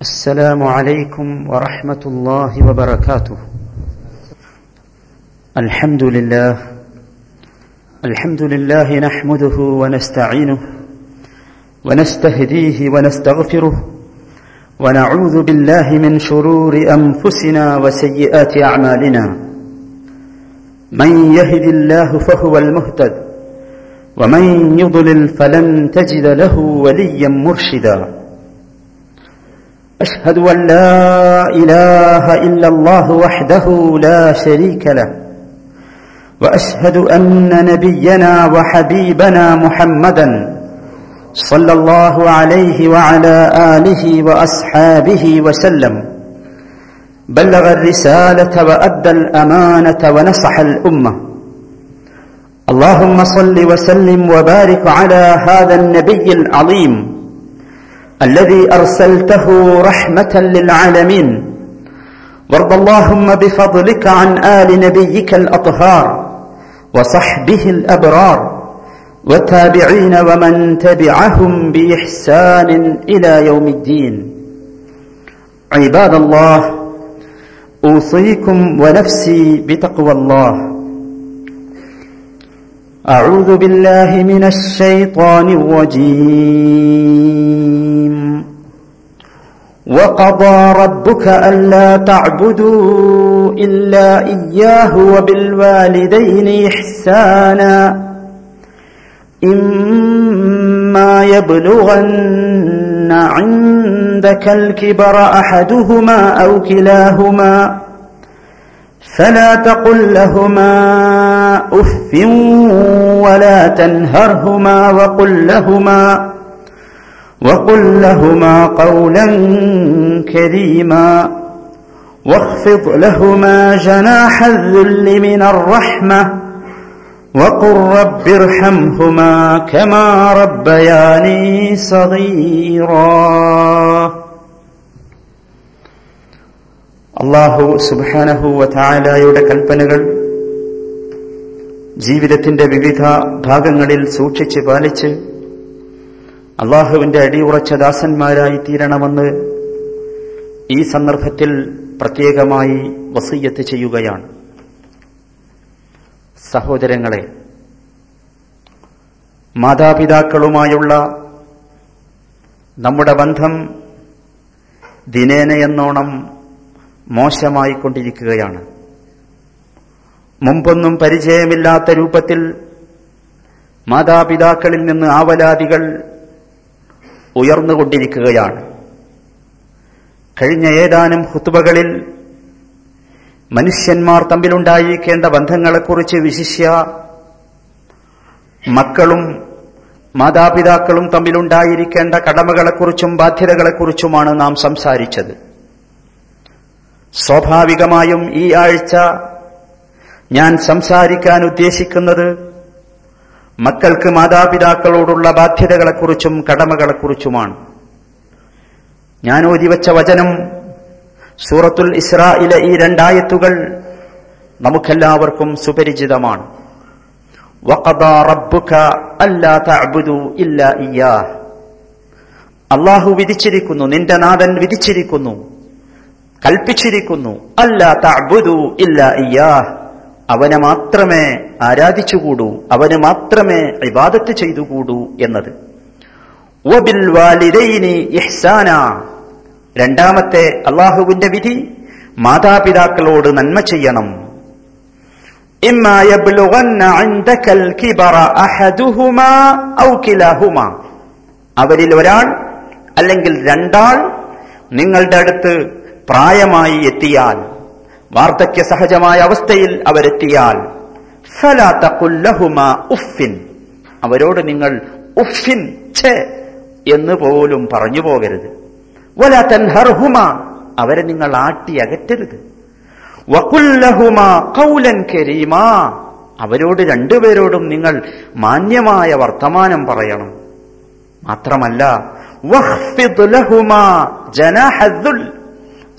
السلام عليكم ورحمة الله وبركاته. الحمد لله. الحمد لله نحمده ونستعينه ونستهديه ونستغفره ونعوذ بالله من شرور أنفسنا وسيئات أعمالنا. من يهد الله فهو المهتد ومن يضلل فلن تجد له وليا مرشدا. أشهد أن لا إله إلا الله وحده لا شريك له وأشهد أن نبينا وحبيبنا محمدا صلى الله عليه وعلى آله وأصحابه وسلم. بلغ الرسالة وأدى الأمانة ونصح الأمة. اللهم صل وسلم وبارك على هذا النبي العظيم. الذي أرسلته رحمة للعالمين. وارض اللهم بفضلك عن آل نبيك الأطهار وصحبه الأبرار والتابعين ومن تبعهم بإحسان إلى يوم الدين. عباد الله أوصيكم ونفسي بتقوى الله. أعوذ بالله من الشيطان الرجيم. وقضى ربك ألا تعبدوا إلا إياه وبالوالدين إحسانا. إما يبلغن عندك الكبر أحدهما أو كلاهما فلا تقل لهما أف ولا تنهرهما وقل لهما وقل لهما قولا كريما واخفض لهما جناح الذل من الرحمة وقل رب ارحمهما كما ربياني صغيرا അള്ളാഹു സുബാനഹുവ തായാലയുടെ കൽപ്പനകൾ ജീവിതത്തിന്റെ വിവിധ ഭാഗങ്ങളിൽ സൂക്ഷിച്ച് പാലിച്ച് അള്ളാഹുവിന്റെ അടിയുറച്ച ദാസന്മാരായി തീരണമെന്ന് ഈ സന്ദർഭത്തിൽ പ്രത്യേകമായി വസീയത്ത് ചെയ്യുകയാണ്. സഹോദരങ്ങളെ മാതാപിതാക്കളുമായുള്ള നമ്മുടെ ബന്ധം ദിനേനയെന്നോണം മോശമായിക്കൊണ്ടിരിക്കുകയാണ്. മുമ്പൊന്നും പരിചയമില്ലാത്ത രൂപത്തിൽ മാതാപിതാക്കളിൽ നിന്ന് ആവലാദികൾ ഉയർന്നുകൊണ്ടിരിക്കുകയാണ്. കഴിഞ്ഞ ഏതാനും ഹുത്തുബകളിൽ മനുഷ്യന്മാർ തമ്മിലുണ്ടായിരിക്കേണ്ട ബന്ധങ്ങളെക്കുറിച്ച് വിശിഷ്യ മക്കളും മാതാപിതാക്കളും തമ്മിലുണ്ടായിരിക്കേണ്ട കടമകളെക്കുറിച്ചും ബാധ്യതകളെക്കുറിച്ചുമാണ് നാം സംസാരിച്ചത്. സ്വാഭാവികമായും ഈ ആഴ്ച ഞാൻ സംസാരിക്കാൻ ഉദ്ദേശിക്കുന്നത് മക്കൾക്ക് മാതാപിതാക്കളോടുള്ള ബാധ്യതകളെക്കുറിച്ചും കടമകളെക്കുറിച്ചുമാണ്. ഞാൻ ഓതിവച്ച വചനം സൂറത്തുൽ ഇസ്രായിലെ ഈ രണ്ടായത്തുകൾ നമുക്കെല്ലാവർക്കും സുപരിചിതമാണ്. അള്ളാഹു വിധിച്ചിരിക്കുന്നു നിന്റെ നാഥൻ വിധിച്ചിരിക്കുന്നു. കൽപ്പിച്ചിരിക്കുന്നു. അല്ല തഅബുദു ഇല്ല അവനെ മാത്രമേ ആരാധിച്ചുകൂടൂ അവന് മാത്രമേ ഇബാദത്ത് ചെയ്തുകൂടൂ എന്നത്. വബിൽ വാലിദൈനി ഇഹ്സാന. രണ്ടാമത്തെ അള്ളാഹുവിന്റെ വിധി മാതാപിതാക്കളോട് നന്മ ചെയ്യണം. അവരിൽ ഒരാൾ അല്ലെങ്കിൽ രണ്ടാൾ നിങ്ങളുടെ അടുത്ത് പ്രായമായി എത്തിയാൽ വാർദ്ധക്യ സഹജമായ അവസ്ഥയിൽ അവരെത്തിയാൽ ഉഫിൻ അവരോട് നിങ്ങൾ ഉഫിൻ എന്ന് പോലും പറഞ്ഞു പോകരുത്. വല അവരെ നിങ്ങൾ ആട്ടി അകറ്റരുത്. അവരോട് രണ്ടുപേരോടും നിങ്ങൾ മാന്യമായ വർത്തമാനം പറയണം. മാത്രമല്ല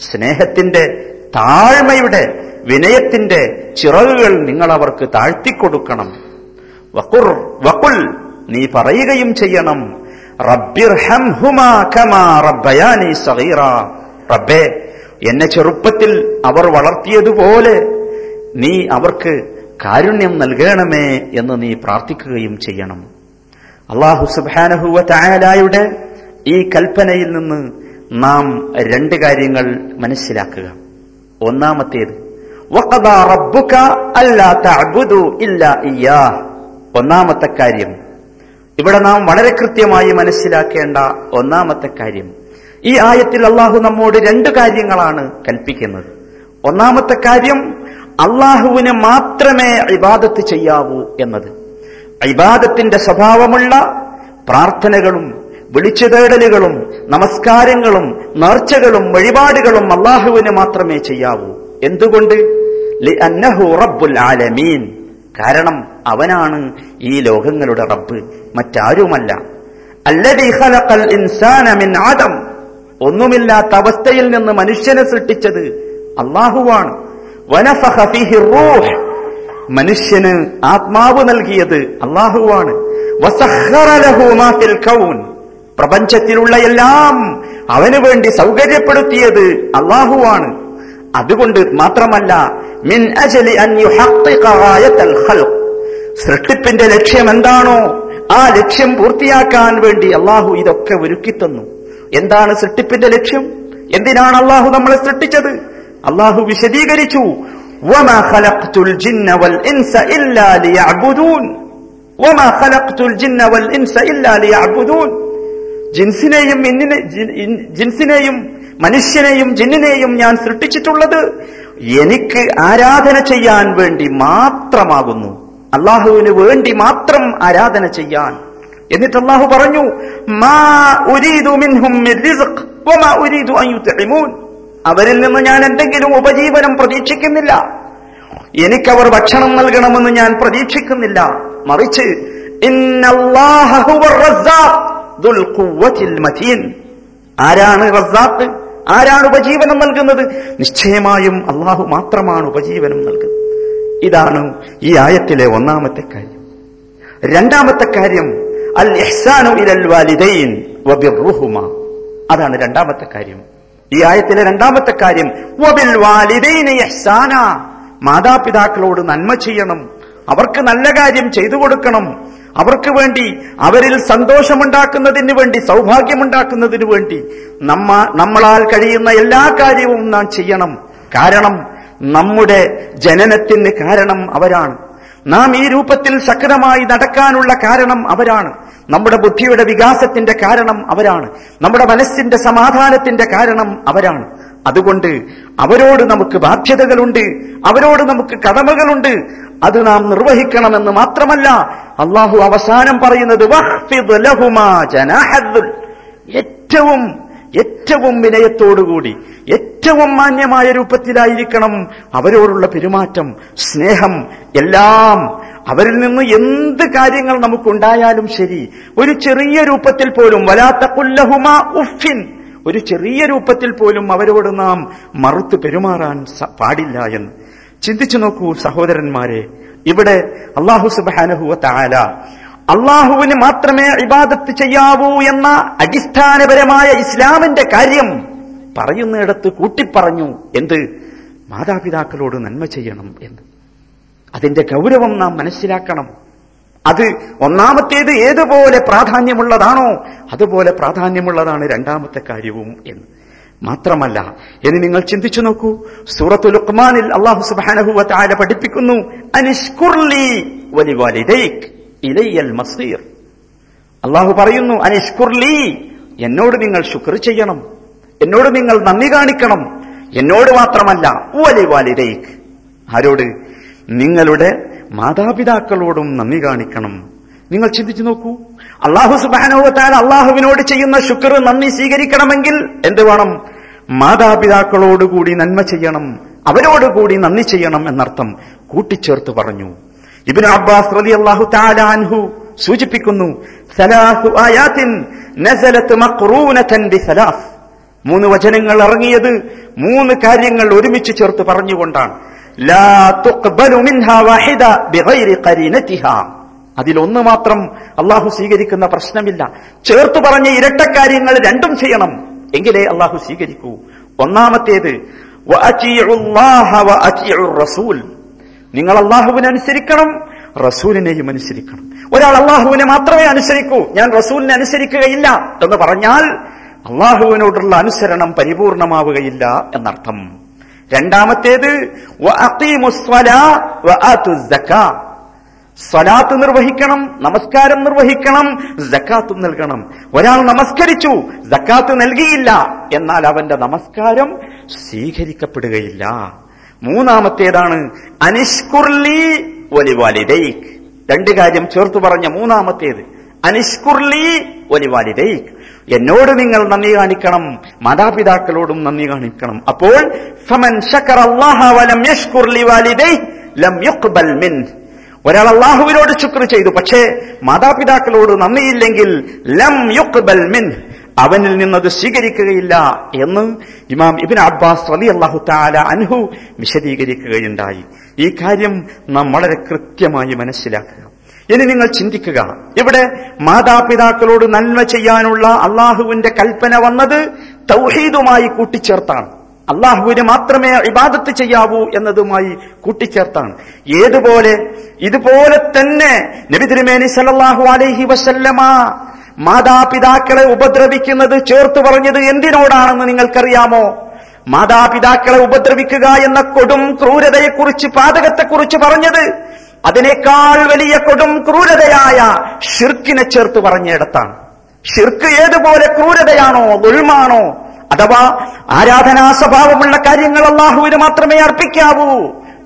സ്നേഹത്തിന്റെ താഴ്മയുടെ വിനയത്തിന്റെ ചിറകുകൾ നിങ്ങൾ അവർക്ക് താഴ്ത്തിക്കൊടുക്കണം. വക്കുർ വക്കുൽ നീ പറയുകയും ചെയ്യണം. റബ്ബേ എന്നെ ചെറുപ്പത്തിൽ അവർ വളർത്തിയതുപോലെ നീ അവർക്ക് കാരുണ്യം നൽകണമേ എന്ന് നീ പ്രാർത്ഥിക്കുകയും ചെയ്യണം. അള്ളാഹു സുബാനഹുവ ഈ കൽപ്പനയിൽ നിന്ന് നാം രണ്ട് കാര്യങ്ങൾ മനസ്സിലാക്കുക. ഒന്നാമത്തേത് ഒന്നാമത്തെ കാര്യം ഇവിടെ നാം വളരെ കൃത്യമായി മനസ്സിലാക്കേണ്ട ഒന്നാമത്തെ കാര്യം ഈ ആയത്തിൽ അള്ളാഹു നമ്മോട് രണ്ട് കാര്യങ്ങളാണ് കൽപ്പിക്കുന്നത്. ഒന്നാമത്തെ കാര്യം അള്ളാഹുവിന് മാത്രമേ ഇബാദത്ത് ചെയ്യാവൂ എന്നത്. ഇബാദത്തിന്റെ സ്വഭാവമുള്ള പ്രാർത്ഥനകളും വിളിച്ചുതേടലുകളും നമസ്കാരങ്ങളും നേർച്ചകളും വഴിപാടുകളും അള്ളാഹുവിന് മാത്രമേ ചെയ്യാവൂ. എന്തുകൊണ്ട്? റബ്ബുൽ ആലമീൻ. കാരണം അവനാണ് ഈ ലോകങ്ങളുടെ റബ്ബ് മറ്റാരുമല്ല. മിൻ ആദം. ഒന്നുമില്ലാത്ത അവസ്ഥയിൽ നിന്ന് മനുഷ്യനെ സൃഷ്ടിച്ചത് അള്ളാഹുവാണ് മനുഷ്യന് ആത്മാവ് നൽകിയത് അള്ളാഹുവാണ് പ്രപഞ്ചത്തിലുള്ള എല്ലാം അവന് വേണ്ടി സൗകര്യപ്പെടുത്തിയത് അള്ളാഹുവാണ്. അതുകൊണ്ട് മാത്രമല്ല മിൻ അജലി സൃഷ്ടിപ്പിന്റെ ലക്ഷ്യം എന്താണോ ആ ലക്ഷ്യം പൂർത്തിയാക്കാൻ വേണ്ടി അള്ളാഹു ഇതൊക്കെ ഒരുക്കി തന്നു. എന്താണ് സൃഷ്ടിപ്പിന്റെ ലക്ഷ്യം? എന്തിനാണ് അള്ളാഹു നമ്മളെ സൃഷ്ടിച്ചത്? അള്ളാഹു വിശദീകരിച്ചു ഇല്ലാ ജിൻസിനെയും ഇന്നിനെ ജിൻ- ജിൻസിനെയും മനുഷ്യനെയും ജിന്നിനെയും ഞാൻ സൃഷ്ടിച്ചിട്ടുള്ളത് എനിക്ക് ആരാധന ചെയ്യാൻ വേണ്ടി മാത്രമാകുന്നു. അള്ളാഹുവിന് വേണ്ടി മാത്രം ആരാധന ചെയ്യാൻ. എന്നിട്ട് അള്ളാഹു പറഞ്ഞു അവരിൽ നിന്ന് ഞാൻ എന്തെങ്കിലും ഉപജീവനം പ്രതീക്ഷിക്കുന്നില്ല. എനിക്കവർ ഭക്ഷണം നൽകണമെന്ന് ഞാൻ പ്രതീക്ഷിക്കുന്നില്ല. മറിച്ച് മതീൻ ആരാണ് റസാഖ് ആരാണ് ഉപജീവനം നൽകുന്നത്? നിശ്ചയമായും അള്ളാഹു മാത്രമാണ് ഉപജീവനം നൽകുന്നത്. ഇതാണ് ഈ ആയത്തിലെ ഒന്നാമത്തെ കാര്യം. രണ്ടാമത്തെ കാര്യം അൽ ഇഹ്സാനു ഇലൽ വാലിദൈൻ വബിർറുഹുമ. അതാണ് രണ്ടാമത്തെ കാര്യം. ഈ ആയത്തിലെ രണ്ടാമത്തെ കാര്യം വബിൽ ഇഹ്സാന. മാതാപിതാക്കളോട് നന്മ ചെയ്യണം. അവർക്ക് നല്ല കാര്യം ചെയ്തു കൊടുക്കണം. അവർക്ക് വേണ്ടി അവരിൽ സന്തോഷമുണ്ടാക്കുന്നതിന് വേണ്ടി സൗഭാഗ്യമുണ്ടാക്കുന്നതിന് വേണ്ടി നമ്മ നമ്മളാൽ കഴിയുന്ന എല്ലാ കാര്യവും നാം ചെയ്യണം. കാരണം നമ്മുടെ ജനനത്തിന് കാരണം അവരാണ്. നാം ഈ രൂപത്തിൽ സക്രമായി നടക്കാനുള്ള കാരണം അവരാണ്. നമ്മുടെ ബുദ്ധിയുടെ വികാസത്തിന്റെ കാരണം അവരാണ്. നമ്മുടെ മനസ്സിന്റെ സമാധാനത്തിന്റെ കാരണം അവരാണ്. അതുകൊണ്ട് അവരോട് നമുക്ക് ബാധ്യതകളുണ്ട്. അവരോട് നമുക്ക് കടമകളുണ്ട്. അത് നാം നിർവഹിക്കണമെന്ന് മാത്രമല്ല അള്ളാഹു അവസാനം പറയുന്നത്. ഏറ്റവും ഏറ്റവും വിനയത്തോടുകൂടി ഏറ്റവും മാന്യമായ രൂപത്തിലായിരിക്കണം അവരോടുള്ള പെരുമാറ്റം സ്നേഹം എല്ലാം അവരിൽ നിന്ന് എന്ത് കാര്യങ്ങൾ നമുക്കുണ്ടായാലും ശരി ഒരു ചെറിയ രൂപത്തിൽ പോലും വലാത്ത കുല്ലഹുമ ഉഫിൻ ഒരു ചെറിയ രൂപത്തിൽ പോലും അവരോട് നാം മറുത്ത് പെരുമാറാൻ പാടില്ല എന്ന്. ചിന്തിച്ചു നോക്കൂ സഹോദരന്മാരെ ഇവിടെ അള്ളാഹു സുബാനഹുവ താല അള്ളാഹുവിന് മാത്രമേ ഇബാദത്ത് ചെയ്യാവൂ എന്ന അടിസ്ഥാനപരമായ ഇസ്ലാമിന്റെ കാര്യം പറയുന്നിടത്ത് കൂട്ടിപ്പറഞ്ഞു എന്ത്? മാതാപിതാക്കളോട് നന്മ ചെയ്യണം എന്ന്. അതിന്റെ ഗൗരവം നാം മനസ്സിലാക്കണം. അത് ഒന്നാമത്തേത് ഏതുപോലെ പ്രാധാന്യമുള്ളതാണോ അതുപോലെ പ്രാധാന്യമുള്ളതാണ് രണ്ടാമത്തെ കാര്യവും എന്ന്. മാത്രമല്ല ഇനി നിങ്ങൾ ചിന്തിച്ചു നോക്കൂ. സൂറത്തു ലുക്മാനിൽ അള്ളാഹു സുബാനഹുവ താര പഠിപ്പിക്കുന്നു അനിഷ്കുർലി വലിവാലിദൈക്. ഇലയ്യൽ മസീർ. അള്ളാഹു പറയുന്നു അനിഷ്കുർലി എന്നോട് നിങ്ങൾ ശുക്ർ ചെയ്യണം. എന്നോട് നിങ്ങൾ നന്ദി കാണിക്കണം. എന്നോട് മാത്രമല്ല വലി വലിവാലിദൈക്. ആരോട്? നിങ്ങളുടെ മാതാപിതാക്കളോടും നന്ദി കാണിക്കണം. നിങ്ങൾ ചിന്തിച്ചു നോക്കൂ. അള്ളാഹു സുബാനുവത്താൽ അള്ളാഹുവിനോട് ചെയ്യുന്ന ശുക്ർ നന്ദി സ്വീകരിക്കണമെങ്കിൽ എന്ത് വേണം? മാതാപിതാക്കളോടുകൂടി നന്മ ചെയ്യണം. അവരോടുകൂടി നന്ദി ചെയ്യണം എന്നർത്ഥം കൂട്ടിച്ചേർത്ത് പറഞ്ഞു. ഇബിൻ അബ്ബാസ് അള്ളാഹു സൂചിപ്പിക്കുന്നു മൂന്ന് വചനങ്ങൾ ഇറങ്ങിയത് മൂന്ന് കാര്യങ്ങൾ ഒരുമിച്ച് ചേർത്ത് പറഞ്ഞുകൊണ്ടാണ്. അതിലൊന്ന് മാത്രം അള്ളാഹു സ്വീകരിക്കുന്ന പ്രശ്നമില്ല. ചേർത്തു പറഞ്ഞ ഇരട്ടക്കാര്യങ്ങൾ രണ്ടും ചെയ്യണം. എങ്കിലേ അള്ളാഹു സ്വീകരിക്കൂ. ഒന്നാമത്തേത് റസൂൽ. നിങ്ങൾ അള്ളാഹുവിനെ അനുസരിക്കണം റസൂലിനെയും അനുസരിക്കണം. ഒരാൾ അള്ളാഹുവിനെ മാത്രമേ അനുസരിക്കൂ ഞാൻ റസൂലിനെ അനുസരിക്കുകയില്ല എന്ന് പറഞ്ഞാൽ അള്ളാഹുവിനോടുള്ള അനുസരണം പരിപൂർണമാവുകയില്ല എന്നർത്ഥം. രണ്ടാമത്തേത്. സ്വലാത്ത് നിർവഹിക്കണം നമസ്കാരം നിർവഹിക്കണം ജക്കാത്ത് നൽകണം. ഒരാൾ നമസ്കരിച്ചു ജക്കാത്ത് നൽകിയില്ല എന്നാൽ അവന്റെ നമസ്കാരം സ്വീകരിക്കപ്പെടുകയില്ല. മൂന്നാമത്തേതാണ് അനിഷ്കുർലി ഒലിവാലിദൈക് രണ്ട് കാര്യം ചേർത്ത് പറഞ്ഞ മൂന്നാമത്തേത് അനിഷ്കുർലി ഒലിവാലിദൈക് എന്നോട് നിങ്ങൾ നന്ദി കാണിക്കണം മാതാപിതാക്കളോടും നന്ദി കാണിക്കണം. അപ്പോൾ ഫമൻ ശക്കർ അല്ലാഹ വലം യഷ്കുർ ലിവാലിദൈഹി ലം മിൻ. ഒരാൾ അള്ളാഹുവിനോട് ശുക്ർ ചെയ്തു പക്ഷേ മാതാപിതാക്കളോട് നന്ദിയില്ലെങ്കിൽ ലം യുക് മിൻ. അവനിൽ നിന്നത് സ്വീകരിക്കുകയില്ല എന്ന് ഇമാം ഇബിൻ അബ്ബാസ് അലി അള്ളാഹു താല അനുഹു വിശദീകരിക്കുകയുണ്ടായി. ഈ കാര്യം നാം വളരെ കൃത്യമായി മനസ്സിലാക്കുക. ഇനി നിങ്ങൾ ചിന്തിക്കുക ഇവിടെ മാതാപിതാക്കളോട് നന്മ ചെയ്യാനുള്ള അള്ളാഹുവിന്റെ കൽപ്പന വന്നത് തൗഹീദുമായി കൂട്ടിച്ചേർത്താണ്. അള്ളാഹുവിന് മാത്രമേ ഇബാദത്ത് ചെയ്യാവൂ എന്നതുമായി കൂട്ടിച്ചേർത്താണ്. ഏതുപോലെ ഇതുപോലെ തന്നെ നബി തിരുമേനി സല്ലല്ലാഹു അലൈഹി വസല്ലമ മാതാപിതാക്കളെ ഉപദ്രവിക്കുന്നത് ചേർത്ത് പറഞ്ഞത് എന്തിനോടാണെന്ന് നിങ്ങൾക്കറിയാമോ? മാതാപിതാക്കളെ ഉപദ്രവിക്കുക എന്ന കൊടും ക്രൂരതയെക്കുറിച്ച് പാതകത്തെക്കുറിച്ച് പറഞ്ഞത് അതിനേക്കാൾ വലിയ കൊടും ക്രൂരതയായ ഷിർക്കിനെ ചേർത്ത് പറഞ്ഞിടത്താണ് ഷിർക്ക് ഏതുപോലെ ക്രൂരതയാണോ ദുൽമാണോ അഥവാ ആരാധനാ സ്വഭാവമുള്ള കാര്യങ്ങൾ അള്ളാഹുവിന് മാത്രമേ അർപ്പിക്കാവൂ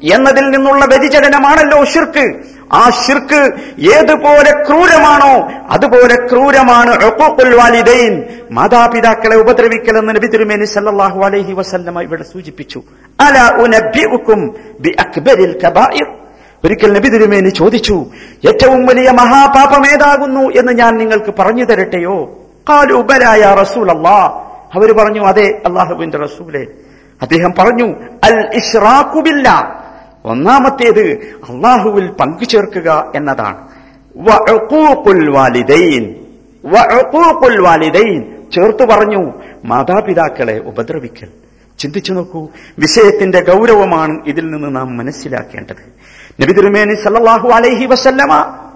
എന്നതിൽ നിന്നുള്ള വ്യതിചലനമാണല്ലോ ഷിർക്ക് ആ ഷിർക്ക് ഏതുപോലെ ക്രൂരമാണോ അതുപോലെ ക്രൂരമാണ് വാലിദൈൻ. മാതാപിതാക്കളെ ഉപദ്രവിക്കൽ എന്ന് നബി തിരുമേനി സല്ലാഹു അലൈഹി വസല്ലമ ഇവിടെ സൂചിപ്പിച്ചു. അല അക്ബരിൽ കബായിർ. ഒരിക്കൽ നബി തിരുമേനി ചോദിച്ചു ഏറ്റവും വലിയ മഹാപാപം ഏതാകുന്നു എന്ന് ഞാൻ നിങ്ങൾക്ക് പറഞ്ഞു തരട്ടെയോ? കാലു റസൂൽ അവർ പറഞ്ഞു അതെ അള്ളാഹുവിന്റെ റസൂലെ. അദ്ദേഹം പറഞ്ഞു അൽ ഇഷ്റാഖുബില്ല ഒന്നാമത്തേത് അള്ളാഹുവിൽ പങ്കു ചേർക്കുക എന്നതാണ് വാലിദൈൻ. ചേർത്തു പറഞ്ഞു മാതാപിതാക്കളെ ഉപദ്രവിക്കൽ. ചിന്തിച്ചു നോക്കൂ വിഷയത്തിന്റെ ഗൗരവമാണ് ഇതിൽ നിന്ന് നാം മനസ്സിലാക്കേണ്ടത്. നബി തിരുമേനി സല്ലല്ലാഹു അലൈഹി വസല്ലമ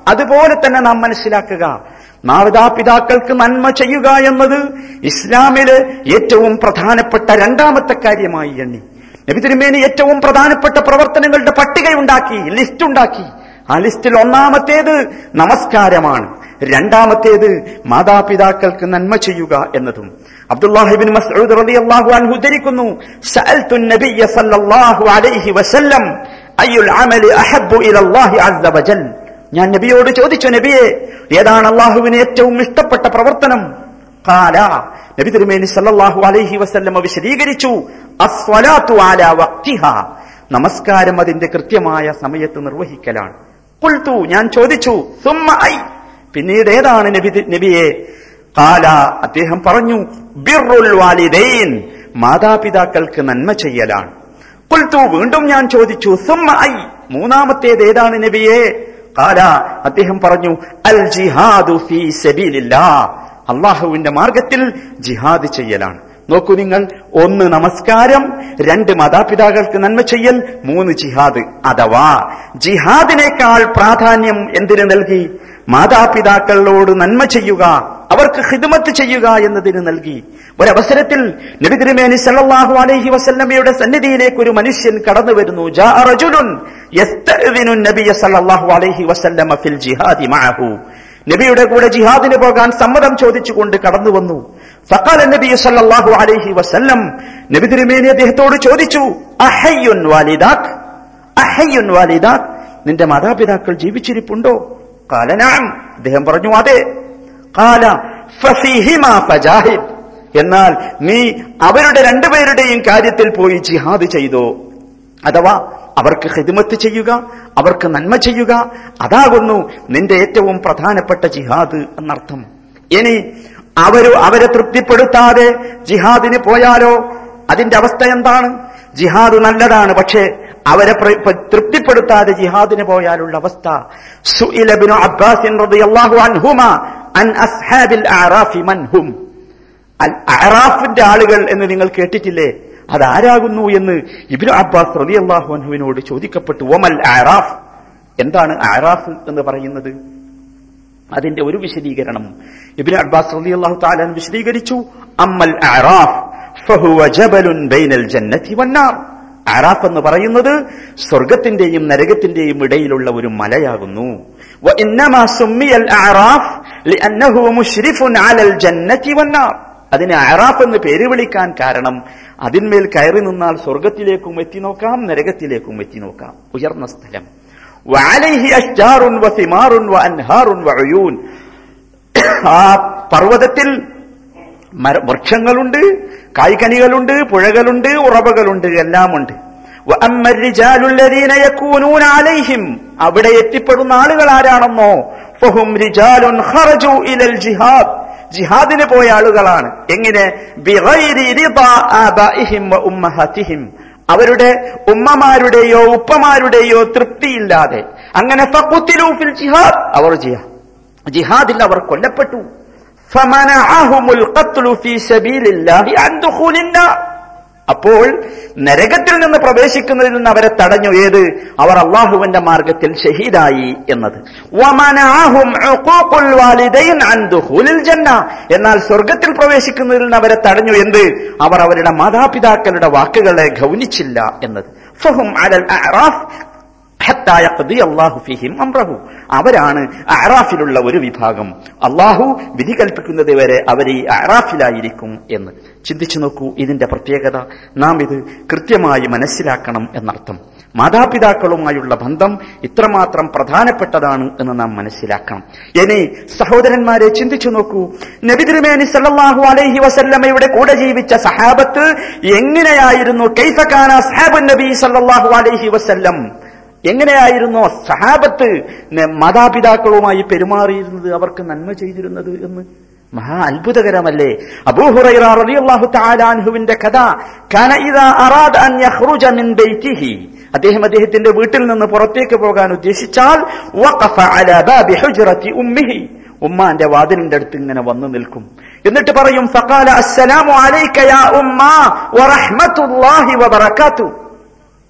അതുപോലെ തന്നെ നാം മനസ്സിലാക്കുക മാതാപിതാക്കൾക്ക് നന്മ ചെയ്യുക എന്നത് ഇസ്ലാമിലെ ഏറ്റവും പ്രധാനപ്പെട്ട രണ്ടാമത്തെ കാര്യമായി എണ്ണി. നബി തിരുമേനി ഏറ്റവും പ്രധാനപ്പെട്ട പ്രവർത്തനങ്ങളുടെ പട്ടികയുണ്ടാക്കി ലിസ്റ്റ് ഉണ്ടാക്കി. ആ ലിസ്റ്റിൽ ഒന്നാമത്തേത് നമസ്കാരമാണ്. രണ്ടാമത്തേത് മാതാപിതാക്കൾക്ക് നന്മ ചെയ്യുക എന്നതും. അബ്ദുല്ലാഹിബിൻ മസ്ഊദ് റളിയല്ലാഹു അൻഹു സല്ലല്ലാഹു അലൈഹി വസല്ലം ഞാൻ നബിയോട് ചോദിച്ചു നബിയെ ഏതാണ് അള്ളാഹുവിന് ഏറ്റവും ഇഷ്ടപ്പെട്ട പ്രവർത്തനം? കാല നബി തിരുമേനി സല്ലല്ലാഹു അലൈഹി വസല്ലമ വിശദീകരിച്ചു അസ്വലാത്തു അലാ വക്തിഹ നമസ്കാരം അതിന്റെ കൃത്യമായ സമയത്ത് നിർവഹിക്കലാണ്. കുൽത്തു ഞാൻ ചോദിച്ചു സുമ്മ ഐ. പിന്നീട് ഏതാണ് നബി നബിയെ? കാല അദ്ദേഹം പറഞ്ഞു ബിറുൽ വാലിദൈൻ മാതാപിതാക്കൾക്ക് നന്മ ചെയ്യലാണ്. കുൽത്തു വീണ്ടും ഞാൻ ചോദിച്ചു സുമ്മ ഐ. മൂന്നാമത്തേത് ഏതാണ് നബിയെ? കാല അദ്ദേഹം പറഞ്ഞു അൽ ജിഹാദു ഫീ സബീലില്ലാ. അള്ളാഹുവിന്റെ മാർഗത്തിൽ ജിഹാദ് ചെയ്യലാണ്. നോക്കൂ നിങ്ങൾ ഒന്ന് നമസ്കാരം രണ്ട് മാതാപിതാക്കൾക്ക് നന്മ ചെയ്യൽ മൂന്ന് ജിഹാദ്. അഥവാ ജിഹാദിനേക്കാൾ പ്രാധാന്യം എന്തിനു നൽകി? മാതാപിതാക്കളോട് നന്മ ചെയ്യുക അവർക്ക് ഹിദ്മത്ത് ചെയ്യുക എന്നതിന് നൽകി. ഒരവസരത്തിൽ നബി തിരുമേനി സല്ലല്ലാഹു അലൈഹി വസല്ലമയുടെ സന്നിധിയിലേക്ക് ഒരു മനുഷ്യൻ കടന്നു വരുന്നു. നബിയ സല്ലല്ലാഹു അലൈഹി വസല്ലമ ഫിൽ ജിഹാദി മഅഹു. നബിയുടെ കൂടെ ജിഹാദിന് പോകാൻ സമ്മതം ചോദിച്ചുകൊണ്ട് കടന്നു വന്നു ഫഖാല നബി സല്ലാഹു അലൈഹി വസല്ലം നബി തിരുമേനി അദ്ദേഹത്തോട് ചോദിച്ചു അഹയ്യുൻ വാലിദാക്? അഹയ്യുൻ വാലിദാക്? നിന്റെ മാതാപിതാക്കൾ ജീവിച്ചിരിപ്പുണ്ടോ? കാലനാം അദ്ദേഹം പറഞ്ഞു അതെ. കാല എന്നാൽ നീ അവരുടെ രണ്ടുപേരുടെയും കാര്യത്തിൽ പോയി ജിഹാദ് ചെയ്തോ? അഥവാ അവർക്ക് ഹിദ്മത്ത് ചെയ്യുക അവർക്ക് നന്മ ചെയ്യുക അതാകുന്നു നിന്റെ ഏറ്റവും പ്രധാനപ്പെട്ട ജിഹാദ് എന്നർത്ഥം. ഇനി അവർ അവരെ തൃപ്തിപ്പെടുത്താതെ ജിഹാദിന് പോയാലോ? അതിന്റെ അവസ്ഥ എന്താണ്? ജിഹാദ് നല്ലതാണ് പക്ഷേ അവരെ തൃപ്തിപ്പെടുത്താതെ ജിഹാദിന് പോയാലുള്ള അവസ്ഥ. സുഇല ഇബ്നു അബ്ബാസ് റളിയല്ലാഹു അൻ അസ്ഹാബിൽ ആളുകൾ എന്ന് നിങ്ങൾ കേട്ടിട്ടില്ലേ? അതാരാകുന്നു എന്ന് ഇബിനു അബ്ബാസ് റലി അള്ളാഹു അൻഹുവിനോട് ചോദിക്കപ്പെട്ടു. ഒമൽ ആറാഫ് എന്താണ് ആറാഫ് എന്ന് പറയുന്നത്? അതിന്റെ ഒരു വിശദീകരണം. ഇബിൻ അബ്ബാസ് റലി അള്ളാഹു താലൻ വിശദീകരിച്ചു. അമ്മൽ ആറാഫ് എന്ന് പറയുന്നത് സ്വർഗത്തിന്റെയും നരകത്തിന്റെയും ഇടയിലുള്ള ഒരു മലയാകുന്നു. ആറാഫ് അതിനെ അറാഫ് എന്ന് പേര് വിളിക്കാൻ കാരണം അതിന്മേൽ കയറി നിന്നാൽ സ്വർഗത്തിലേക്കും എത്തി നോക്കാം നരകത്തിലേക്കും എത്തി നോക്കാം. ഉയർന്ന സ്ഥലം. ആ പർവതത്തിൽ വൃക്ഷങ്ങളുണ്ട് കായ്കനികളുണ്ട് പുഴകളുണ്ട് ഉറവകളുണ്ട് എല്ലാമുണ്ട്. അലൈഹിം. അവിടെ എത്തിപ്പെടുന്ന ആളുകൾ ആരാണെന്നോ? ഫഹും റിജാലുൻ ഖറജു ഇലൽ ജിഹാദ്. ജിഹാദിന് പോയ ആളുകളാണ്. എങ്ങനെ? അവരുടെ ഉമ്മമാരുടെയോ ഉപ്പമാരുടെയോ തൃപ്തിയില്ലാതെ. അങ്ങനെ ഫിൽ ജിഹാദ്. അവർ ജിഹാദിൽ അവർ കൊല്ലപ്പെട്ടു. ഫമനഅഹുമുൽ ഖത്ലു ഫീ സബീലില്ലാഹി അൻ ദുഖൂലിന്നാർ അപ്പോൾ നരകത്തിൽ നിന്ന് പ്രവേശിക്കുന്നതിൽ നിന്ന് അവരെ തടഞ്ഞു. ഏത്? അവർ അള്ളാഹുവിന്റെ മാർഗത്തിൽ ഷഹീദായി എന്നത്. എന്നാൽ സ്വർഗത്തിൽ പ്രവേശിക്കുന്നതിൽ നിന്ന് അവരെ തടഞ്ഞു. എന്ത്? അവർ അവരുടെ മാതാപിതാക്കളുടെ വാക്കുകളെ ഗൗനിച്ചില്ല എന്നത്. അവരാണ് അറാഫിലുള്ള ഒരു വിഭാഗം. അള്ളാഹു വിധി കൽപ്പിക്കുന്നത് വരെ അവർ ഈ അറാഫിലായിരിക്കും എന്ന്. ചിന്തിച്ചു നോക്കൂ ഇതിന്റെ പ്രത്യേകത. നാം ഇത് കൃത്യമായി മനസ്സിലാക്കണം എന്നർത്ഥം. മാതാപിതാക്കളുമായുള്ള ബന്ധം ഇത്രമാത്രം പ്രധാനപ്പെട്ടതാണ് എന്ന് നാം മനസ്സിലാക്കണം. ഇനി സഹോദരന്മാരെ ചിന്തിച്ചു നോക്കൂ. നബി സല്ലാഹു അലൈഹി വസല്ലമ്മയുടെ കൂടെ ജീവിച്ച സഹാബത്ത് എങ്ങനെയായിരുന്നു? കൈഫക്കാന നബി അലൈഹി വസല്ലം. എങ്ങനെയായിരുന്നു സഹാബത്ത് മാതാപിതാക്കളുമായി പെരുമാറിയിരുന്നത് അവർക്ക് നന്മ ചെയ്തിരുന്നത് എന്ന്? മഹാ അത്ഭുതകരമല്ലേ. അബൂഹുറൈറ റളിയല്ലാഹു തആല അൻഹുവിന്റെ കഥ അൻ മിൻ അദ്ദേഹം അദ്ദേഹത്തിന്റെ വീട്ടിൽ നിന്ന് പുറത്തേക്ക് പോകാൻ ഉദ്ദേശിച്ചാൽ ഉമ്മാന്റെ വാതിലിന്റെ അടുത്ത് ഇങ്ങനെ വന്നു നിൽക്കും. എന്നിട്ട് പറയും ഫഖാല അസ്സലാമു അലൈക യാ ഉമ്മ വബറകാതു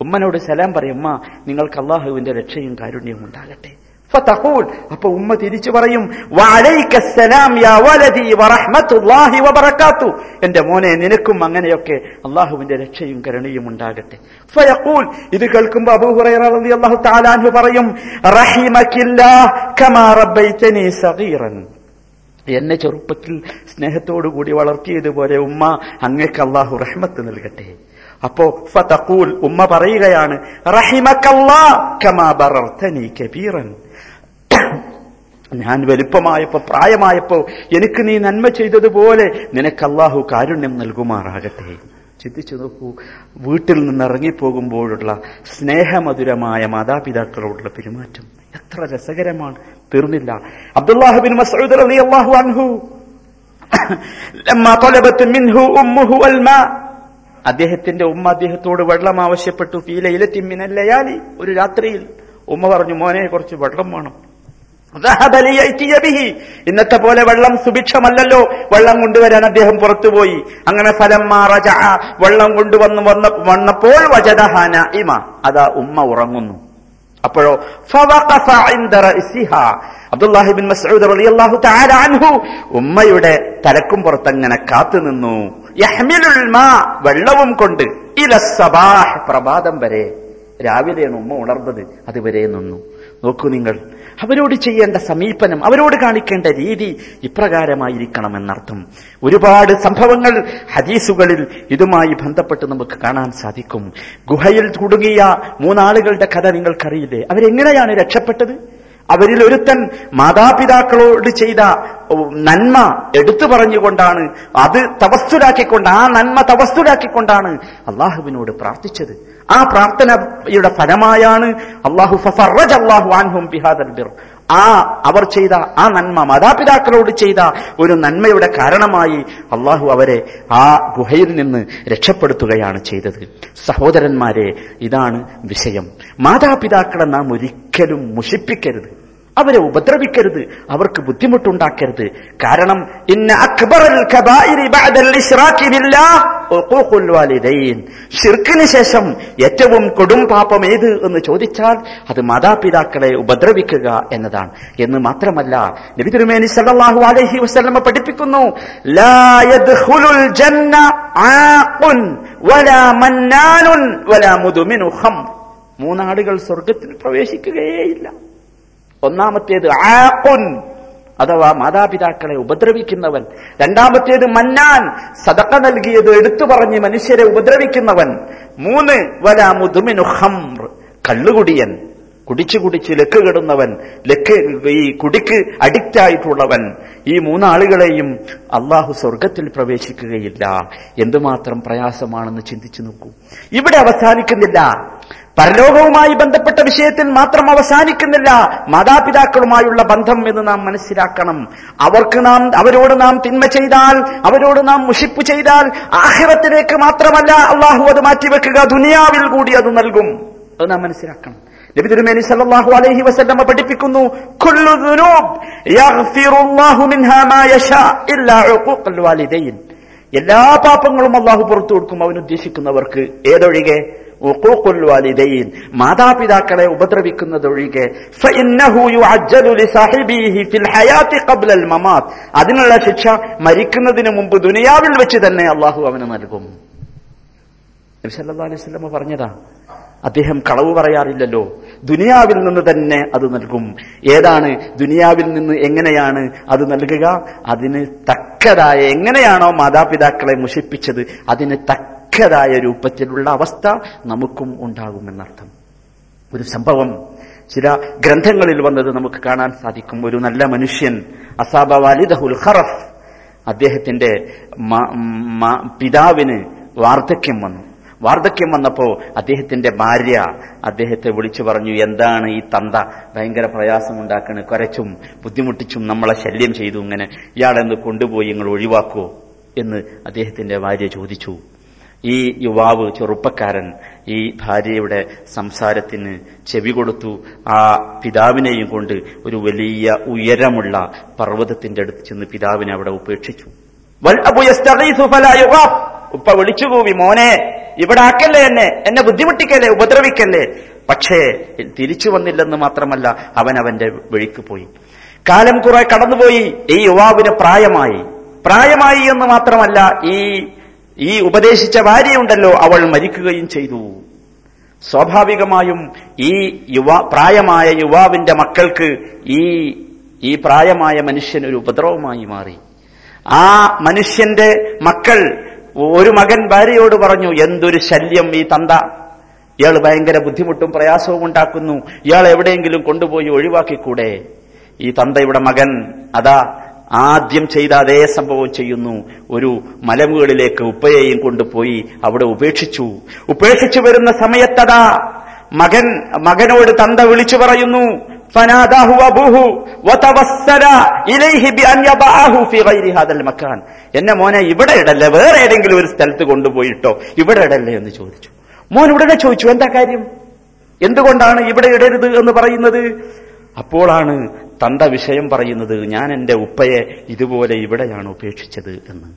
ഉമ്മനോട് സലാം പറയും ഉമ്മ നിങ്ങൾക്ക് അള്ളാഹുവിന്റെ രക്ഷയും കാരുണ്യവും ഉണ്ടാകട്ടെ. ഫതഖൂൽ. അപ്പൊ ഉമ്മ തിരിച്ചു പറയും വഅലൈക്കസ്സലാം യാ വലദി വറഹ്മത്തുള്ളാഹി വബറകാതു എന്റെ മോനെ നിനക്കും അങ്ങനെയൊക്കെ അള്ളാഹുവിന്റെ രക്ഷയും കരുണയും ഉണ്ടാകട്ടെ. ഫയഖൂൽ. ഇത് കേൾക്കുമ്പോൾ അബൂ ഹുറൈറ റളിയല്ലാഹു തആല അൻഹു പറയും റഹിമകില്ലാഹ് കമാ റബ്ബൈതനി സഗീറൻ. എന്നെ ചെറുപ്പത്തിൽ സ്നേഹത്തോടുകൂടി വളർത്തിയതുപോലെ ഉമ്മ അങ്ങേക്ക് അള്ളാഹു റഹ്മത്ത് നൽകട്ടെ. അപ്പോ ഫതഖൂൽ ഉമ്മ പറയുകയാണ് കബീറൻ. ഞാൻ വലുപ്പമായപ്പോ പ്രായമായപ്പോ എനിക്ക് നീ നന്മ ചെയ്തതുപോലെ നിനക്ക് അള്ളാഹു കാരുണ്യം നൽകുമാറാകട്ടെ. ചിന്തിച്ചു നോക്കൂ. വീട്ടിൽ നിന്ന് ഇറങ്ങിപ്പോകുമ്പോഴുള്ള സ്നേഹമധുരമായ മാതാപിതാക്കളോടുള്ള പെരുമാറ്റം എത്ര രസകരമാണ്. തീർന്നില്ല. അബ്ദുല്ലാഹിബിൻ മസൂദ് മിൻഹു അദ്ദേഹത്തിന്റെ ഉമ്മ അദ്ദേഹത്തോട് വെള്ളം ആവശ്യപ്പെട്ടു. ഫീലയിലെത്തി മിനല്ലയാലി ഒരു രാത്രിയിൽ ഉമ്മ പറഞ്ഞു മോനെ കുറച്ച് വെള്ളം വേണം. ഇന്നത്തെ പോലെ വെള്ളം സുഭിക്ഷമല്ലല്ലോ. വെള്ളം കൊണ്ടുവരാൻ അദ്ദേഹം പുറത്തുപോയി. അങ്ങനെ ഫലം മാറജ വെള്ളം കൊണ്ടുവന്ന് വന്ന വന്നപ്പോൾ വജദഹാന ഇമ. അതാ ഉമ്മ ഉറങ്ങുന്നു. അപ്പോഴോ അബ്ദുല്ലാഹിബിൻ മസൂദ് റളിയല്ലാഹു തആല അൻഹു ഉമ്മയുടെ തലക്കും പുറത്തങ്ങനെ കാത്തു നിന്നു. യഹ്മിലുൽ മാ. വെള്ളവും കൊണ്ട് ഇല സബാഹ് പ്രഭാതം വരെ രാവിലെയാണ് ഉമ്മ ഉണർന്നത്. അതുവരെ നിന്നു. നോക്കൂ നിങ്ങൾ. അവരോട് ചെയ്യേണ്ട സമീപനം അവരോട് കാണിക്കേണ്ട രീതി ഇപ്രകാരമായിരിക്കണം എന്നർത്ഥം ഒരുപാട് സംഭവങ്ങൾ ഹദീസുകളിൽ ഇതുമായി ബന്ധപ്പെട്ട് നമുക്ക് കാണാൻ സാധിക്കും. ഗുഹയിൽ കുടുങ്ങിയ മൂന്നാളുകളുടെ കഥ നിങ്ങൾക്കറിയില്ലേ? അവരെങ്ങനെയാണ് രക്ഷപ്പെട്ടത്? അവരിൽ ഒരുത്തൻ മാതാപിതാക്കളോട് ചെയ്ത നന്മ എടുത്തു പറഞ്ഞുകൊണ്ടാണ് അത് തവസ്തുരാക്കിക്കൊണ്ട് ആ നന്മ തവസ്തുരാക്കിക്കൊണ്ടാണ് അള്ളാഹുവിനോട് പ്രാർത്ഥിച്ചത്. ആ പ്രാർത്ഥനയുടെ ഫലമായാണ് അള്ളാഹു അള്ളാഹു ആൻഹും ബിഹാദൽ ബിർ. ആ അവർ ചെയ്ത ആ നന്മ മാതാപിതാക്കളോട് ചെയ്ത ഒരു നന്മയുടെ കാരണമായി അള്ളാഹു അവരെ ആ ഗുഹയിൽ നിന്ന് രക്ഷപ്പെടുത്തുകയാണ് ചെയ്തത്. സഹോദരന്മാരെ ഇതാണ് വിഷയം. മാതാപിതാക്കളെ നാം ഒരിക്കലും മുഷിപ്പിക്കരുത്. അവരെ ഉപദ്രവിക്കരുത്. അവർക്ക് ബുദ്ധിമുട്ടുണ്ടാക്കരുത്. കാരണം ഇന്ന ഷിർക്കിന് ശേഷം ഏറ്റവും കൊടും പാപം ഏത് എന്ന് ചോദിച്ചാൽ അത് മാതാപിതാക്കളെ ഉപദ്രവിക്കുക എന്നതാണ്. എന്ന് മാത്രമല്ല നബി തിരുമേനി സല്ലല്ലാഹു അലൈഹി വസല്ലമ പഠിപ്പിക്കുന്നു മൂന്നാളുകൾ സ്വർഗത്തിൽ പ്രവേശിക്കുകയേയില്ല. ഒന്നാമത്തേത് ആഖുൻ അഥവാ മാതാപിതാക്കളെ ഉപദ്രവിക്കുന്നവൻ. രണ്ടാമത്തേത് മന്നാൻ സദക്ക നൽകിയത് എടുത്തു പറഞ്ഞ് മനുഷ്യരെ ഉപദ്രവിക്കുന്നവൻ. മൂന്ന് വല മുതുമിനു ഹംർ കള്ളുകുടിയൻ. കുടിച്ചു കുടിച്ച് ലക്ക് കെടുന്നവൻ ലക്ക് ഈ കുടിക്ക് അഡിക്റ്റ് ആയിട്ടുള്ളവൻ ഈ മൂന്നാളുകളെയും അള്ളാഹു സ്വർഗത്തിൽ പ്രവേശിക്കുകയില്ല. എന്തുമാത്രം പ്രയാസമാണെന്ന് ചിന്തിച്ചു നോക്കൂ. ഇവിടെ അവസാനിക്കുന്നില്ല. പരലോകവുമായി ബന്ധപ്പെട്ട വിഷയത്തിൽ മാത്രം അവസാനിക്കുന്നില്ല. മാതാപിതാക്കളുമായുള്ള ബന്ധം എന്ന് നാം മനസ്സിലാക്കണം. അവർക്ക് നാം അവരോട് നാം തിന്മ ചെയ്താൽ അവരോട് നാം മുഷിപ്പ് ചെയ്താൽ ആഹിറത്തിലേക്ക് മാത്രമല്ല അള്ളാഹു അത് മാറ്റിവെക്കുക. ദുനിയാവിൽ കൂടി അത് നൽകും. അത് നാം മനസ്സിലാക്കണം. നബി തിരുമേനി സല്ലല്ലാഹു അലൈഹി വസല്ലമ പഠിപ്പിക്കുന്നു കുല്ലു ദുനൂബ് യഗ്ഫിറുല്ലാഹു മിൻഹാ മാ യശാ ഇല്ലാ ഉഖൂഖൽ വാലിദൈൻ. എല്ലാ പാപങ്ങളും അള്ളാഹു പുറത്തു കൊടുക്കും അവൻ ഉദ്ദേശിക്കുന്നവർക്ക് ഏതൊഴികെ? ഉഖൂഖുൽ വാലിദൈൻ. മാതാപിതാക്കളെ ഉപദ്രവിക്കുന്നതൊഴികെ. അതിനുള്ള ശിക്ഷ മരിക്കുന്നതിന് മുമ്പ് ദുനിയാവിൽ വെച്ച് തന്നെ അള്ളാഹു അവന് നൽകും. നബി സല്ലല്ലാഹു അലൈഹി വസല്ലം പറഞ്ഞതാ അദ്ദേഹം കളവ് പറയാറില്ലല്ലോ. ദുനിയാവിൽ നിന്ന് തന്നെ അത് നൽകും. ഏതാണ്? ദുനിയാവിൽ നിന്ന് എങ്ങനെയാണ് അത് നൽകുക? അതിന് തക്കതായ എങ്ങനെയാണോ മാതാപിതാക്കളെ മുഷിപ്പിച്ചത്? അതിന് തക്കതായ രൂപത്തിലുള്ള അവസ്ഥ നമുക്കും ഉണ്ടാകുമെന്നർത്ഥം. ഒരു സംഭവം. ചില ഗ്രന്ഥങ്ങളിൽ വന്നത് നമുക്ക് കാണാൻ സാധിക്കും. ഒരു നല്ല മനുഷ്യൻ അസാബ വാലിദഹുൽ ഖറഫ് അദ്ദേഹത്തിന്റെ പിതാവിന് വാർദ്ധക്യം വന്നു. വാർദ്ധക്യം വന്നപ്പോ അദ്ദേഹത്തിന്റെ ഭാര്യ അദ്ദേഹത്തെ വിളിച്ചു പറഞ്ഞു എന്താണ് ഈ തന്ത? ഭയങ്കര പ്രയാസമുണ്ടാക്കണ്. കുരച്ചും ബുദ്ധിമുട്ടിച്ചും നമ്മളെ ശല്യം ചെയ്തു ഇങ്ങനെ. ഇയാളെന്ന് കൊണ്ടുപോയി നിങ്ങൾ ഒഴിവാക്കൂ. എന്ന് അദ്ദേഹത്തിന്റെ ഭാര്യ ചോദിച്ചു. ഈ യുവാവ് ചെറുപ്പക്കാരൻ ഈ ഭാര്യയുടെ സംസാരത്തിന് ചെവി കൊടുത്തു. ആ പിതാവിനെയും കൊണ്ട് ഒരു വലിയ ഉയരമുള്ള പർവതത്തിന്റെ അടുത്ത് ചെന്ന് പിതാവിനെ അവിടെ ഉപേക്ഷിച്ചു. ഉപ്പ വിളിച്ചുകൂവി മോനെ ഇവിടെ ആക്കല്ലേ എന്നെ? എന്നെ ബുദ്ധിമുട്ടിക്കല്ലേ? ഉപദ്രവിക്കല്ലേ? പക്ഷേ തിരിച്ചു വന്നില്ലെന്ന് മാത്രമല്ല അവൻ അവന്റെ വഴിക്ക് പോയി. കാലം കുറെ കടന്നുപോയി. ഈ യുവാവിന് പ്രായമായി. പ്രായമായി എന്ന് മാത്രമല്ല ഈ ഈ ഉപദേശിച്ച ഭാര്യയുണ്ടല്ലോ അവൾ മരിക്കുകയും ചെയ്തു. സ്വാഭാവികമായും ഈ യുവ പ്രായമായ യുവാവിന്റെ മക്കൾക്ക് ഈ ഈ പ്രായമായ മനുഷ്യൻ ഒരു ഉപദ്രവമായി മാറി. ആ മനുഷ്യന്റെ മക്കൾ ഒരു മകൻ ഭാര്യയോട് പറഞ്ഞു എന്തൊരു ശല്യം ഈ തന്ത. ഇയാൾ ഭയങ്കര ബുദ്ധിമുട്ടും പ്രയാസവും ഉണ്ടാക്കുന്നു. ഇയാൾ എവിടെയെങ്കിലും കൊണ്ടുപോയി ഒഴിവാക്കിക്കൂടെ? ഈ തന്തയുടെ മകൻ അതാ ആദ്യം ചെയ്ത അതേ സംഭവം ചെയ്യുന്നു. ഒരു മലമുകളിലേക്ക് ഉപ്പയെയും കൊണ്ടുപോയി അവിടെ ഉപേക്ഷിച്ചു. ഉപേക്ഷിച്ചു വരുന്ന സമയത്തതാ മകൻ മകനോട് തന്ത വിളിച്ചു പറയുന്നു فناداه أبوه وتوسل إليه بأن يضعه في غير هذا المكان എന്നെ മോനെ ഇവിടെ ഇടല്ലേ വേറെ ഏതെങ്കിലും ഒരു സ്ഥലത്ത് കൊണ്ടുപോയിട്ടോ ഇവിടെ ഇടല്ലേ എന്ന് ചോദിച്ചു മോൻ ഉടനെ ചോദിച്ചു എന്താ കാര്യം എന്തുകൊണ്ടാണ് ഇവിടെ ഇടരുത് എന്ന് പറയുന്നത് അപ്പോഴാണ് തന്ത വിഷയം പറയുന്നത് ഞാൻ എന്റെ ഉപ്പയെ ഇതുപോലെ ഇവിടെയാണ് ഉപേക്ഷിച്ചത് എന്ന്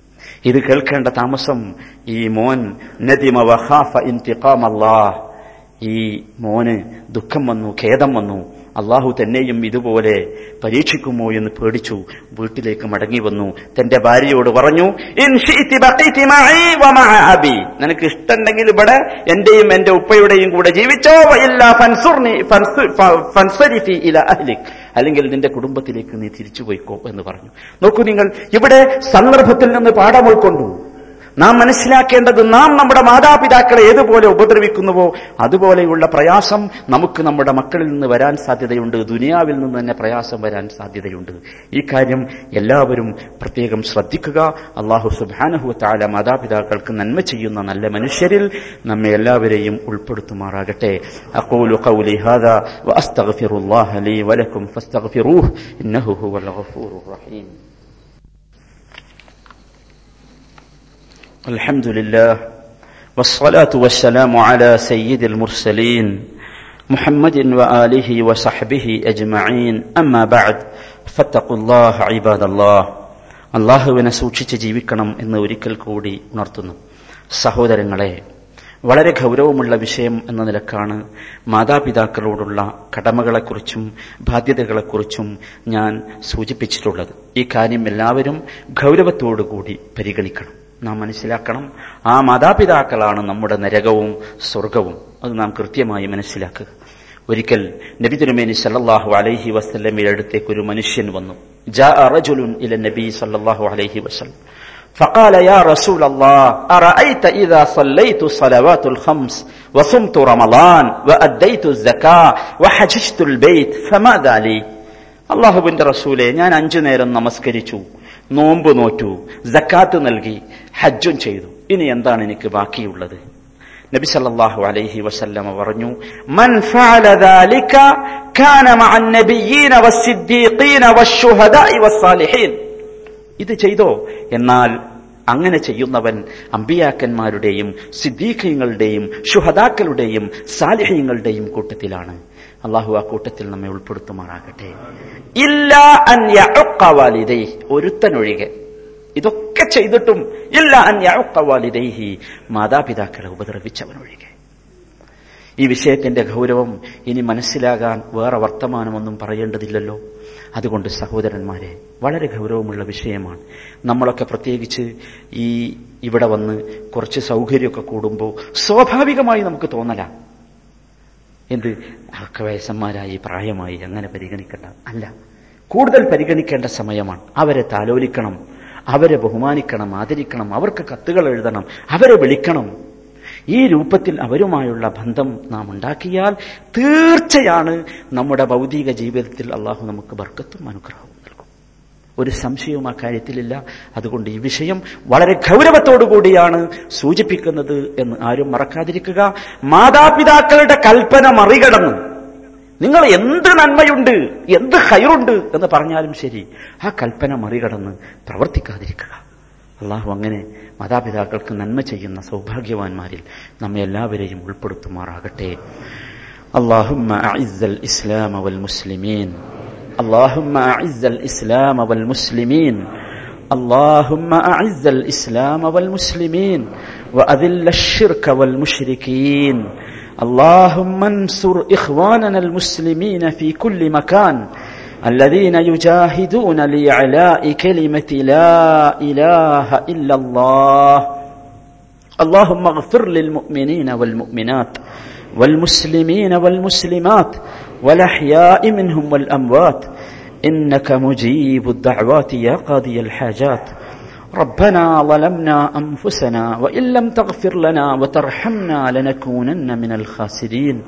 ഇത് കേൾക്കേണ്ട താമസം ഈ മോൻ നദിമ വഹാഫ ഇന്തിഖാം അല്ലാഹ് ഈ മോന് ദുഃഖം വന്നു ഖേദം വന്നു അള്ളാഹു തന്നെയും ഇതുപോലെ പരീക്ഷിക്കുമോ എന്ന് പേടിച്ചു. വീട്ടിലേക്ക് മടങ്ങി വന്നു. തന്റെ ഭാര്യയോട് പറഞ്ഞു. നിനക്ക് ഇഷ്ടമുണ്ടെങ്കിൽ ഇവിടെ എന്റെയും എന്റെ ഉപ്പയുടെയും കൂടെ ജീവിച്ചോ. അല്ലെങ്കിൽ നിന്റെ കുടുംബത്തിലേക്ക് നീ തിരിച്ചു പോയിക്കോ എന്ന് പറഞ്ഞു. നോക്കൂ നിങ്ങൾ ഇവിടെ സന്ദർഭത്തിൽ നിന്ന് പാഠം ഉൾക്കൊണ്ടു. നാം മനസ്സിലാക്കേണ്ടത് നാം നമ്മുടെ മാതാപിതാക്കളെ ഏതുപോലെ ഉപദ്രവിക്കുന്നുവോ അതുപോലെയുള്ള പ്രയാസം നമുക്ക് നമ്മുടെ മക്കളിൽ നിന്ന് വരാൻ സാധ്യതയുണ്ട്. ദുനിയാവിൽ നിന്ന് തന്നെ പ്രയാസം വരാൻ സാധ്യതയുണ്ട്. ഈ കാര്യം എല്ലാവരും പ്രത്യേകം ശ്രദ്ധിക്കുക. അള്ളാഹു സുബാനഹു താല മാതാപിതാക്കൾക്ക് നന്മ ചെയ്യുന്ന നല്ല മനുഷ്യരിൽ നമ്മെ എല്ലാവരെയും ഉൾപ്പെടുത്തുമാറാകട്ടെ. ഇന്നഹു ഹുവൽ ഗഫൂറുർ റഹീം. الحمد لله والصلاة والسلام على سيد المرسلين محمد وآله وصحبه أجمعين أما بعد فاتقوا الله عباد الله അള്ളാഹുവിനെ സൂക്ഷിച്ച് ജീവിക്കണം എന്ന് ഒരിക്കൽ കൂടി ഉണർത്തുന്നു സഹോദരങ്ങളെ വളരെ ഗൗരവമുള്ള വിഷയം എന്ന നിലക്കാണ് മാതാപിതാക്കളോടുള്ള കടമകളെക്കുറിച്ചും ബാധ്യതകളെക്കുറിച്ചും ഞാൻ സൂചിപ്പിച്ചിട്ടുള്ളത് ഈ കാര്യം എല്ലാവരും ഗൗരവത്തോടുകൂടി പരിഗണിക്കണം നാം മനസ്സിലാക്കണം ആ മാതാപിതാക്കളാണ് നമ്മുടെ നരകവും സ്വർഗവും അത് നാം കൃത്യമായി മനസ്സിലാക്കുക ഒരിക്കൽ നബി തിരുമേനി സല്ലല്ലാഹു അലൈഹി വസല്ലമയുടെ അടുത്തേക്ക് ഒരു മനുഷ്യൻ വന്നു ജാഅ റജുലുൻ ഇല നബി സല്ലല്ലാഹു അലൈഹി വസല്ലം فقال يا رسول الله أرأيت إذا صليت الصلوات الخمس وصمت رمضان وأديت الزكاة وحججت البيت فماذا لي അള്ളാഹുബിന്റെ റസൂലെ ഞാൻ അഞ്ചു നേരം നമസ്കരിച്ചു നോമ്പ് നോറ്റു ജക്കാത്ത് നൽകി ഹജ്ജും ചെയ്തു. ഇനി എന്താണ് എനിക്ക് ബാക്കിയുള്ളത്? നബി സല്ലല്ലാഹു അലൈഹി വസല്ലമ പറഞ്ഞു മൻ ഫഅല ദാലിക കാന വശുഹദാഇ വസ്സാലിഹീൻ. ഇത് ചെയ്തോ? എന്നാൽ അങ്ങനെ ചെയ്യുന്നവൻ അമ്പിയാക്കന്മാരുടെയും സിദ്ദീഖ്യങ്ങളുടെയും ഷുഹദാക്കളുടെയും സാലിഹ്യങ്ങളുടെയും കൂട്ടത്തിലാണ്. അള്ളാഹു ആ കൂട്ടത്തിൽ നമ്മെ ഉൾപ്പെടുത്തുമാറാകട്ടെ. ഇല്ല ഒരുത്തനൊഴികെ. ഇതൊക്കെ ചെയ്തിട്ടും ഇല്ല അന്യാക്കവാലിദേഹി മാതാപിതാക്കളെ ഉപദ്രവിച്ചവനൊഴികെ. ഈ വിഷയത്തിന്റെ ഗൗരവം ഇനി മനസ്സിലാകാൻ വേറെ വർത്തമാനമൊന്നും പറയേണ്ടതില്ലല്ലോ. അതുകൊണ്ട് സഹോദരന്മാരെ വളരെ ഗൗരവമുള്ള വിഷയമാണ്. നമ്മളൊക്കെ പ്രത്യേകിച്ച് ഈ ഇവിടെ വന്ന് കുറച്ച് സൗകര്യമൊക്കെ കൂടുമ്പോൾ സ്വാഭാവികമായി നമുക്ക് തോന്നല. എന്ത്? അക്കവയസന്മാരായി പ്രായമായി അങ്ങനെ പരിഗണിക്കേണ്ട. അല്ല കൂടുതൽ പരിഗണിക്കേണ്ട സമയമാണ്. അവരെ താലോലിക്കണം. അവരെ ബഹുമാനിക്കണം ആദരിക്കണം അവർക്ക് കത്തുകൾ എഴുതണം അവരെ വിളിക്കണം. ഈ രൂപത്തിൽ അവരുമായുള്ള ബന്ധം നാം ഉണ്ടാക്കിയാൽ തീർച്ചയാണ് നമ്മുടെ ഭൗതിക ജീവിതത്തിൽ അള്ളാഹു നമുക്ക് ബർക്കത്തും അനുഗ്രഹവും നൽകും. ഒരു സംശയവും ആ കാര്യത്തിലില്ല. അതുകൊണ്ട് ഈ വിഷയം വളരെ ഗൗരവത്തോടുകൂടിയാണ് സൂചിപ്പിക്കുന്നത് എന്ന് ആരും മറക്കാതിരിക്കുക. മാതാപിതാക്കളുടെ കൽപ്പന മറികടന്ന് നിങ്ങൾ എന്ത് നന്മയുണ്ട് എന്ത് ഹൈറുണ്ട് എന്ന് പറഞ്ഞാലും ശരി ആ കൽപ്പന മറികടന്ന് പ്രവർത്തിക്കാതിരിക്കുക അള്ളാഹു അങ്ങനെ മാതാപിതാക്കൾക്ക് നന്മ ചെയ്യുന്ന സൗഭാഗ്യവാന്മാരിൽ നമ്മെ എല്ലാവരെയും ഉൾപ്പെടുത്തുമാറാകട്ടെ اللهم أعز الإسلام والمسلمين اللهم أعز الإسلام والمسلمين اللهم أعز الإسلام والمسلمين وأذل الشرك والمشركين اللهم انصر إخواننا المسلمين في كل مكان الذين يجاهدون لإعلاء كلمة لا إله إلا الله. اللهم اغفر للمؤمنين والمؤمنات والمسلمين والمسلمات والأحياء منهم والأموات. إنك مجيب الدعوات يا قاضي الحاجات. ربنا ظلمنا أنفسنا وإن لم تغفر لنا وترحمنا لنكونن من الخاسرين.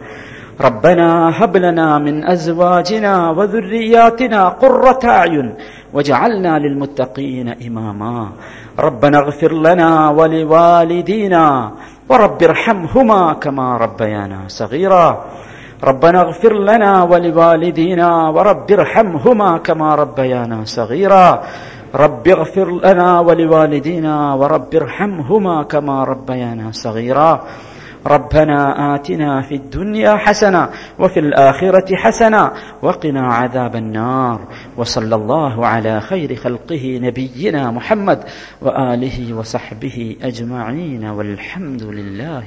ربنا هب لنا من أزواجنا وذرياتنا قرة أعين واجعلنا للمتقين إماما. ربنا اغفر لنا ولوالدينا ورب ارحمهما كما ربيانا صغيرا. ربنا اغفر لنا ولوالدينا ورب ارحمهما كما ربيانا صغيرا. رب اغفر لنا ولوالدينا ورب ارحمهما كما ربيانا صغيرا. ربنا آتنا في الدنيا حسنة وفي الآخرة حسنة وقنا عذاب النار. وصلى الله على خير خلقه نبينا محمد وآله وصحبه أجمعين. والحمد لله